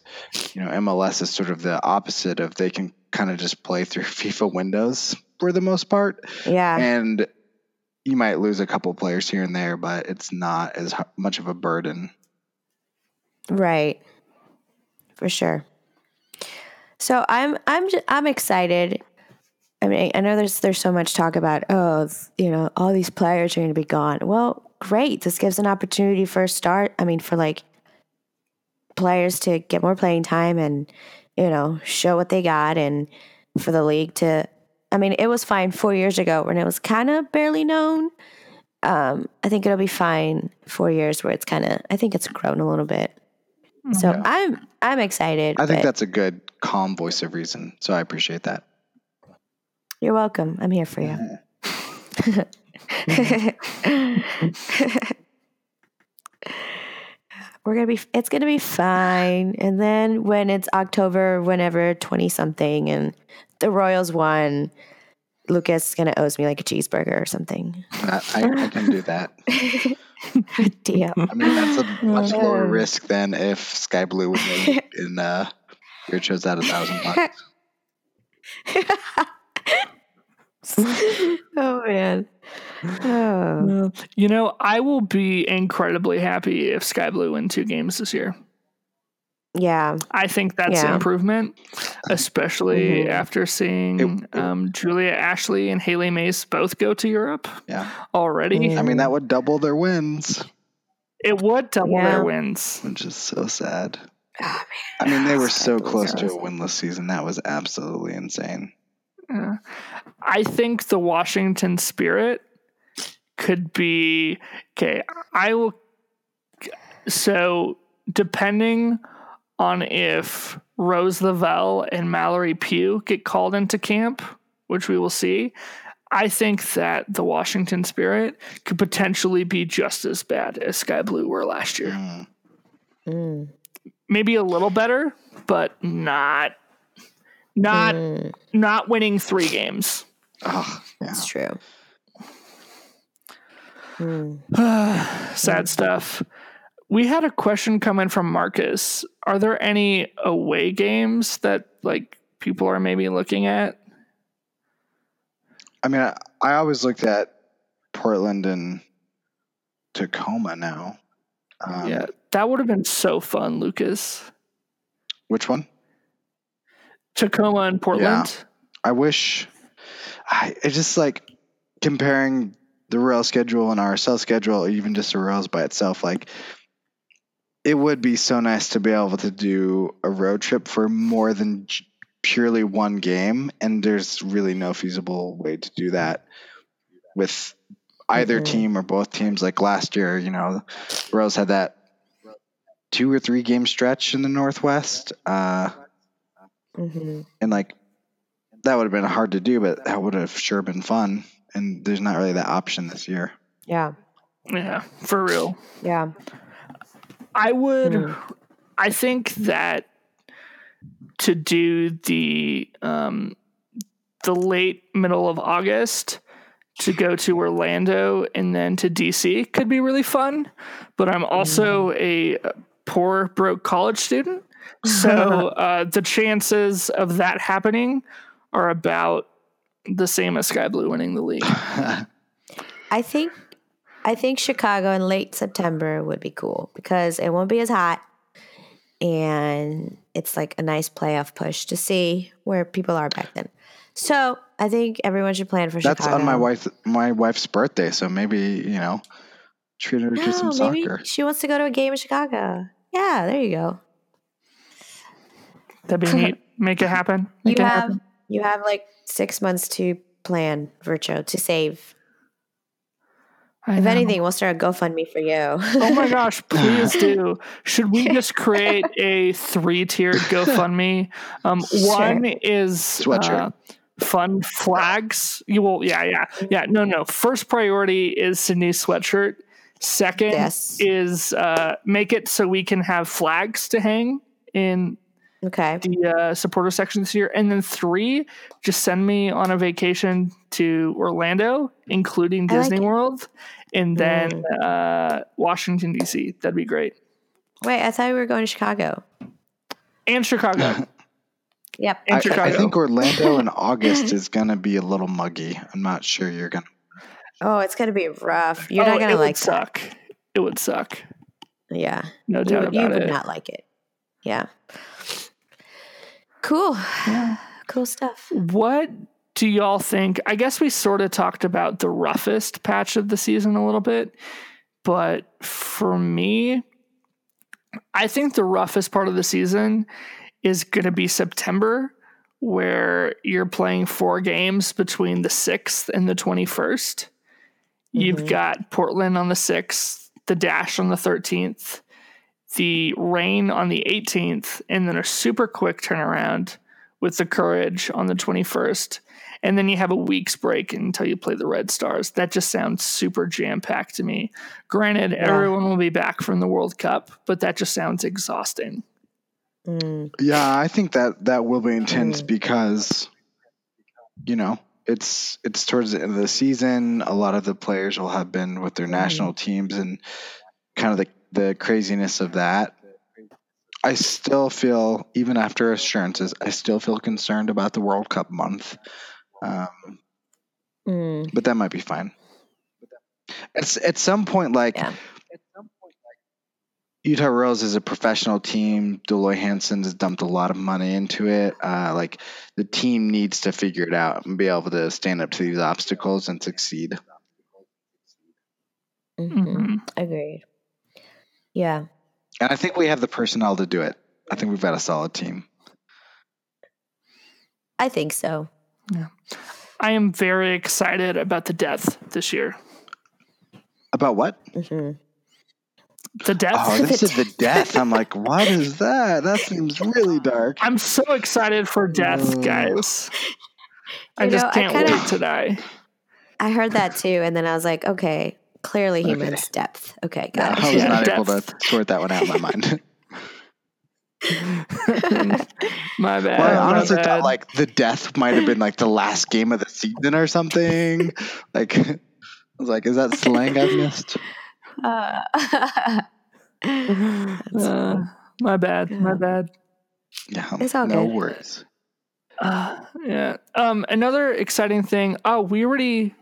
you know MLS is sort of the opposite of they can kind of just play through FIFA windows for the most part, Yeah. and you might lose a couple players here and there, but it's not as much of a burden. Right. For sure. So I'm I'm just, I'm excited. I mean, I know there's there's so much talk about oh, you know, all these players are going to be gone. Well, great. This gives an opportunity for a start. I mean, for like players to get more playing time and you know show what they got, and for the league to. I mean, it was fine four years ago when it was kind of barely known. Um, I think it'll be fine four years where it's kind of. I think it's grown a little bit. Hmm. So Yeah. I'm I'm excited. I think that's a good, calm voice of reason. So I appreciate that. you're welcome. I'm here for you. We're gonna be. It's gonna be fine. And then when it's October, whenever twenty something, and the Royals won, Lucas is gonna owes me like a cheeseburger or something. I, I, I can do that. Damn. I mean, that's a much lower risk than if Sky Blue would win in uh, your chose out a thousand bucks. oh man. Oh. You know, I will be incredibly happy if Sky Blue win two games this year. Yeah. I think that's an Yeah. improvement, especially Mhm. after seeing It- it- um, Julia Ashley and Hailie Mace both go to Europe Yeah. already. Mm. I mean, that would double their wins, It would double Yeah. their wins. which is so sad. Oh, I mean, they were so close to a winless season. That was absolutely insane. Yeah. I think the Washington Spirit could be okay. I will. So, depending on if Rose Lavelle and Mallory Pugh get called into camp, which we will see, I think that the Washington Spirit could potentially be just as bad as Sky Blue were last year. Mm. Mm. Maybe a little better, but not not Mm, not winning three games. Oh, yeah. it's true. Mm. Sad stuff. We had a question come in from Marcus. Are there any away games that like people are maybe looking at? I mean, I, I always looked at Portland and Tacoma now. Um, yeah, that would have been so fun, Lucas. Which one? Tacoma and Portland. Yeah. I wish. I it's just like comparing the rail schedule and RSL schedule, or even just the rails by itself. Like, it would be so nice to be able to do a road trip for more than j- purely one game, and there's really no feasible way to do that with either Mhm. team or both teams. Like last year, you know, rose had that two or three game stretch in the Northwest. Uh, hmm and like that would have been hard to do, but that would have sure been fun. And there's not really that option this year. Yeah. Yeah, for real. Yeah. I would. Hmm. I think that to do the um, the late middle of August to go to Orlando and then to DC could be really fun. But I'm also a poor broke college student, so uh, the chances of that happening are about the same as Sky Blue winning the league. I think I think Chicago in late September would be cool because it won't be as hot and it's like a nice playoff push to see where people are back then. So I think everyone should plan for That's Chicago. That's on my wife my wife's birthday, so maybe you know treat her to No, some maybe soccer. she wants to go to a game in Chicago. Yeah, there you go. That'd be neat. Make it happen. Make You it have happen. you have like six months to plan, Virtuo, to save. I If know. anything, we'll start a GoFundMe for you. Oh my gosh, please do. Should we just create a three tiered GoFundMe? Um, Sure. One is Sweatshirt. uh, fund flags. You will, yeah, yeah, yeah. No, no. First priority is Cindy's sweatshirt. Second Yes. is uh, make it so we can have flags to hang in okay. the uh, supporter section this year. And then three, just send me on a vacation to Orlando, including I Disney it. World, and then uh, Washington, D.C. That'd be great. Wait, I thought we were going to Chicago. And Chicago. Yep. and I, Chicago. I think Orlando in August is gonna be a little muggy. I'm not sure you're gonna. Oh, it's gonna be rough. You're Oh, not gonna it like would suck. It would suck. Yeah. No doubt you about would it. not like it. Yeah. Cool. Yeah. Cool stuff. What do y'all think? I guess we sort of talked about the roughest patch of the season a little bit, but for me, I think the roughest part of the season is going to be September, where you're playing four games between the 6th and the 21st. You've Mhm. got Portland on the 6th, the Dash on the 13th, the Reign on the 18th, and then a super quick turnaround with the Courage on the 21st. And then you have a week's break until you play the Red Stars. That just sounds super jam packed to me. Granted, everyone will be back from the World Cup, but that just sounds exhausting. Mm, Yeah, I think that that will be intense Mm. because, you know, it's it's towards the end of the season. A lot of the players will have been with their national teams, and kind of the the craziness of that. I still feel, even after assurances, I still feel concerned about the World Cup month. Um, mm, but that might be fine. It's at some point like Yeah. Utah Royals is a professional team. Dell Loy Hansen has dumped a lot of money into it. Uh, like the team needs to figure it out and be able to stand up to these obstacles and succeed. mhm. Mhm. Agreed. Yeah. And I think we have the personnel to do it. I think we've got a solid team. I think so. I am very excited about the death this year. About what? hmm The death. Oh, this is the death. death. I'm like, what is that? That seems really dark. I'm so excited for death, Oh. Guys. I You just know, I can't kinda- wait to die. I heard that too, and then I was like, okay, clearly he Okay. means depth. Okay, Yeah, got I it. was Yeah, not able to sort that one out in my mind. My bad. well, I honestly bad. thought like the death might have been like the last game of the season or something. Like I was like, is that slang I've missed? Uh, Uh, my bad. My bad. Yeah, It's all no good. worries. Uh, yeah. Um, another exciting thing. Oh, we already.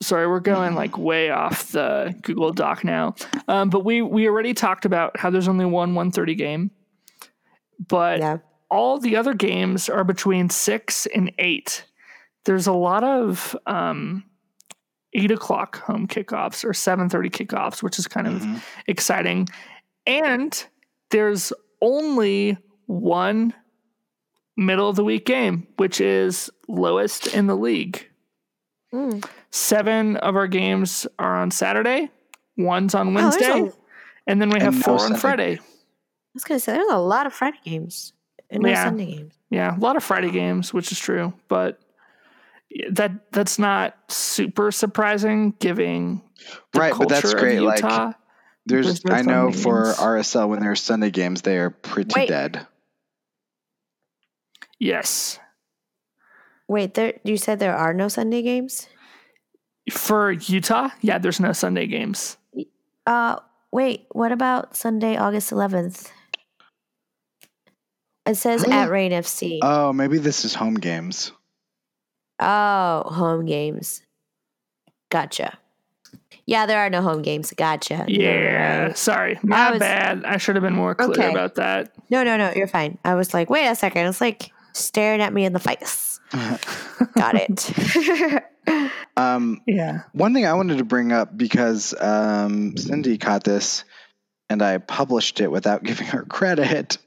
Sorry, we're going like way off the Google Doc now. Um, but we we already talked about how there's only one 130 game, but yeah. all the other games are between six and eight. There's a lot of um, eight o'clock home kickoffs or seven thirty kickoffs, which is kind of Mhm. exciting. And there's only one middle of the week game, which is lowest in the league. Mm. Seven of our games are on Saturday, one's on there's Wednesday, a- and then we have And no four on Sunday. Friday. I was gonna say there's a lot of Friday games and no Yeah. Sunday games. Yeah, a lot of Friday games, which is true, but that that's not super surprising given the Right, but that's great. Like Utah. there's, There's I know Sunday for. RSL when there's Sunday games, they are pretty Wait. dead. yes. Wait, there you said there are no Sunday games? For Utah, yeah, there's no Sunday games. Uh wait, what about Sunday, August eleventh? It says at Reign FC. Oh, maybe this is home games. oh, home games. Gotcha. Yeah, there are no home games. Gotcha. You're Yeah, right. sorry, my was- bad. I should have been more clear Okay. about that. No, no, no, you're fine. I was like, wait a second. It's like staring at me in the face. Got it. um, Yeah, One thing I wanted to bring up because um, Cindy caught this and I published it without giving her credit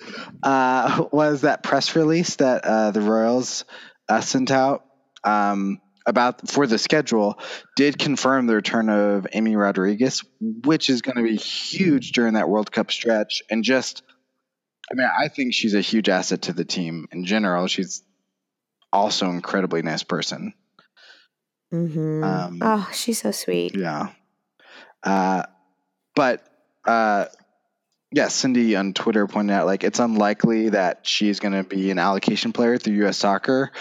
uh, was that press release that uh, the Royals uh, sent out um, about for the schedule did confirm the return of Amy Rodriguez, which is going to be huge during that World Cup stretch. And just, I mean, I think she's a huge asset to the team in general. She's also an incredibly nice person. hmm Um, oh, she's so sweet. Yeah. Uh, but uh, yeah, Cindy on Twitter pointed out like it's unlikely that she's going to be an allocation player through U.S. Soccer,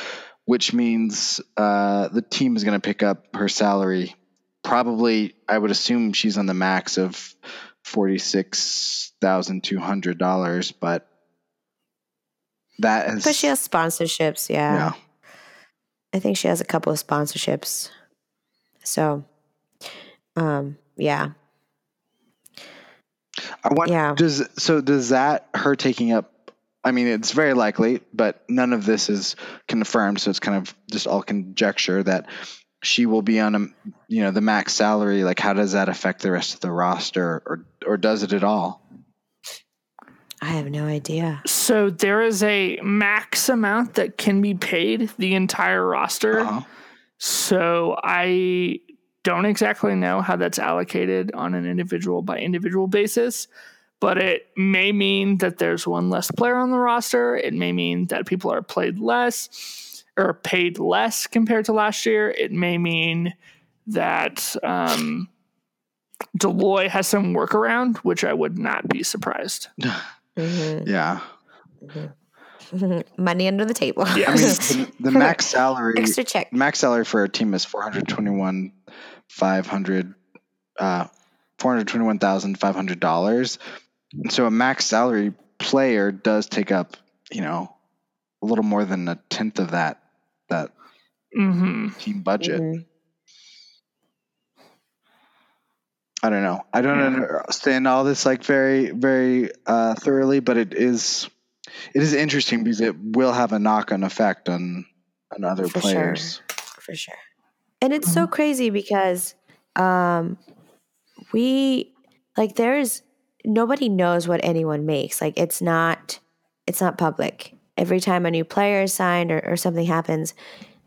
which means uh, the team is going to pick up her salary. Probably, I would assume she's on the max of forty six thousand two hundred dollars, but that is But she has sponsorships. Yeah. yeah. I think she has a couple of sponsorships. So, um, yeah. I wonder, Yeah. Does so does that her taking up? I mean, it's very likely, but none of this is confirmed, so it's kind of just all conjecture that she will be on a you know the max salary. Like, how does that affect the rest of the roster, or or does it at all? I have no idea. so there is a max amount that can be paid the entire roster. Uh-huh. So I don't exactly know how that's allocated on an individual by individual basis, but it may mean that there's one less player on the roster. It may mean that people are played less or paid less compared to last year. It may mean that um, Dell Loy has some workaround, which I would not be surprised. Mhm. Yeah, Money under the table. I mean the, the max salary Extra check. max salary for our team is four hundred twenty one five hundred uh four hundred twenty one thousand five hundred dollars. So a max salary player does take up, you know, a little more than a tenth of that that hmm team budget. Mhm. I don't know. I don't Yeah. understand all this like very very uh thoroughly, but it is it is interesting because it will have a knock on effect on on other For sure. players. for sure. And it's so crazy because um we like there's nobody knows what anyone makes. Like it's not it's not public. Every time a new player is signed or, or something happens,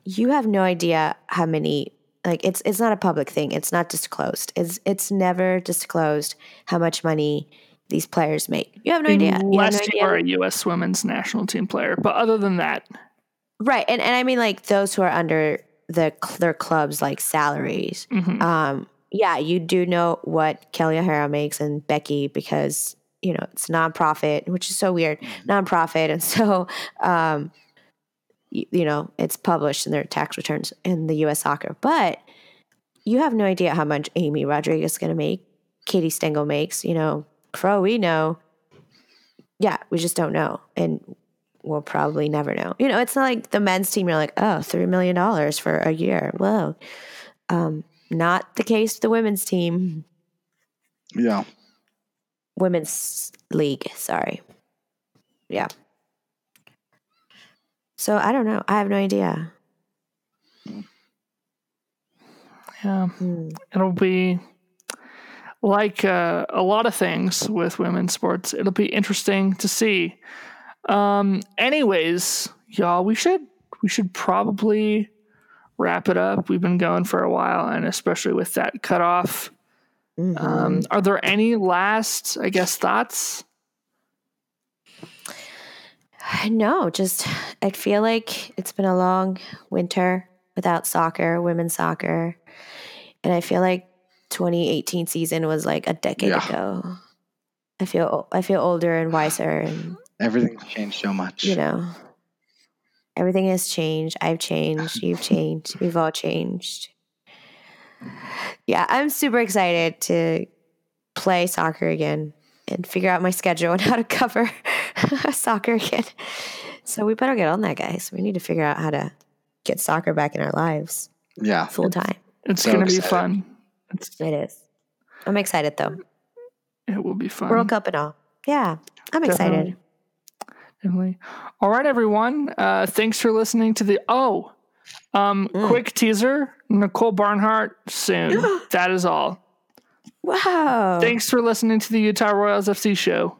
you have no idea how many like it's it's not a public thing. It's not disclosed. It's it's never disclosed how much money these players make. You have no idea. You have no Unless you are a U.S. women's national team player. But other than that, Right. And and I mean like those who are under the their clubs like salaries. Mhm. Um, yeah, you do know what Kelly O'Hara makes and Becky because you know it's nonprofit, which is so weird, nonprofit, and so um, you, you know it's published in their tax returns in the U.S. Soccer, but you have no idea how much Amy Rodriguez is going to make, Katie Stengel makes. You know, all we know, yeah, we just don't know, and we'll probably never know. You know, it's not like the men's team. You're like, oh, three million dollars for a year. Whoa. Um, not the case with the women's team, Yeah. Women's league. Sorry. Yeah. So I don't know. I have no idea. Yeah. Hmm. It'll be like uh, a lot of things with women's sports. It'll be interesting to see. Um, anyways, y'all, we should we should probably wrap it up. We've been going for a while, and especially with that cutoff. Mhm. Um, are there any last, I guess, thoughts? No, just I feel like it's been a long winter without soccer, women's soccer. And I feel like 2018 season was like a decade Yeah. ago. I feel I feel older and wiser and Everything's changed so much. you know everything has changed. I've changed, you've changed, we've all changed. Yeah, I'm super excited to play soccer again and figure out my schedule and how to cover soccer again. So we better get on that, guys. We need to figure out how to get soccer back in our lives Yeah. full time. It's So going to be fun. It's, It is. I'm excited though. it will be fun. World Cup and all. Yeah, I'm excited. Definitely. All right, everyone. Uh, thanks for listening to the. Oh, um, Mm. quick teaser: Nicole Barnhart soon. that is all. Wow. Thanks for listening to the Utah Royals FC show.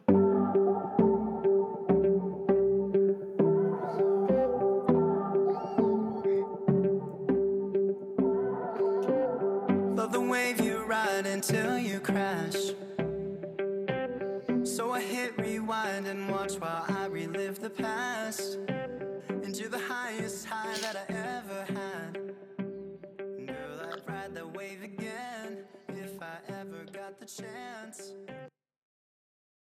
Chance.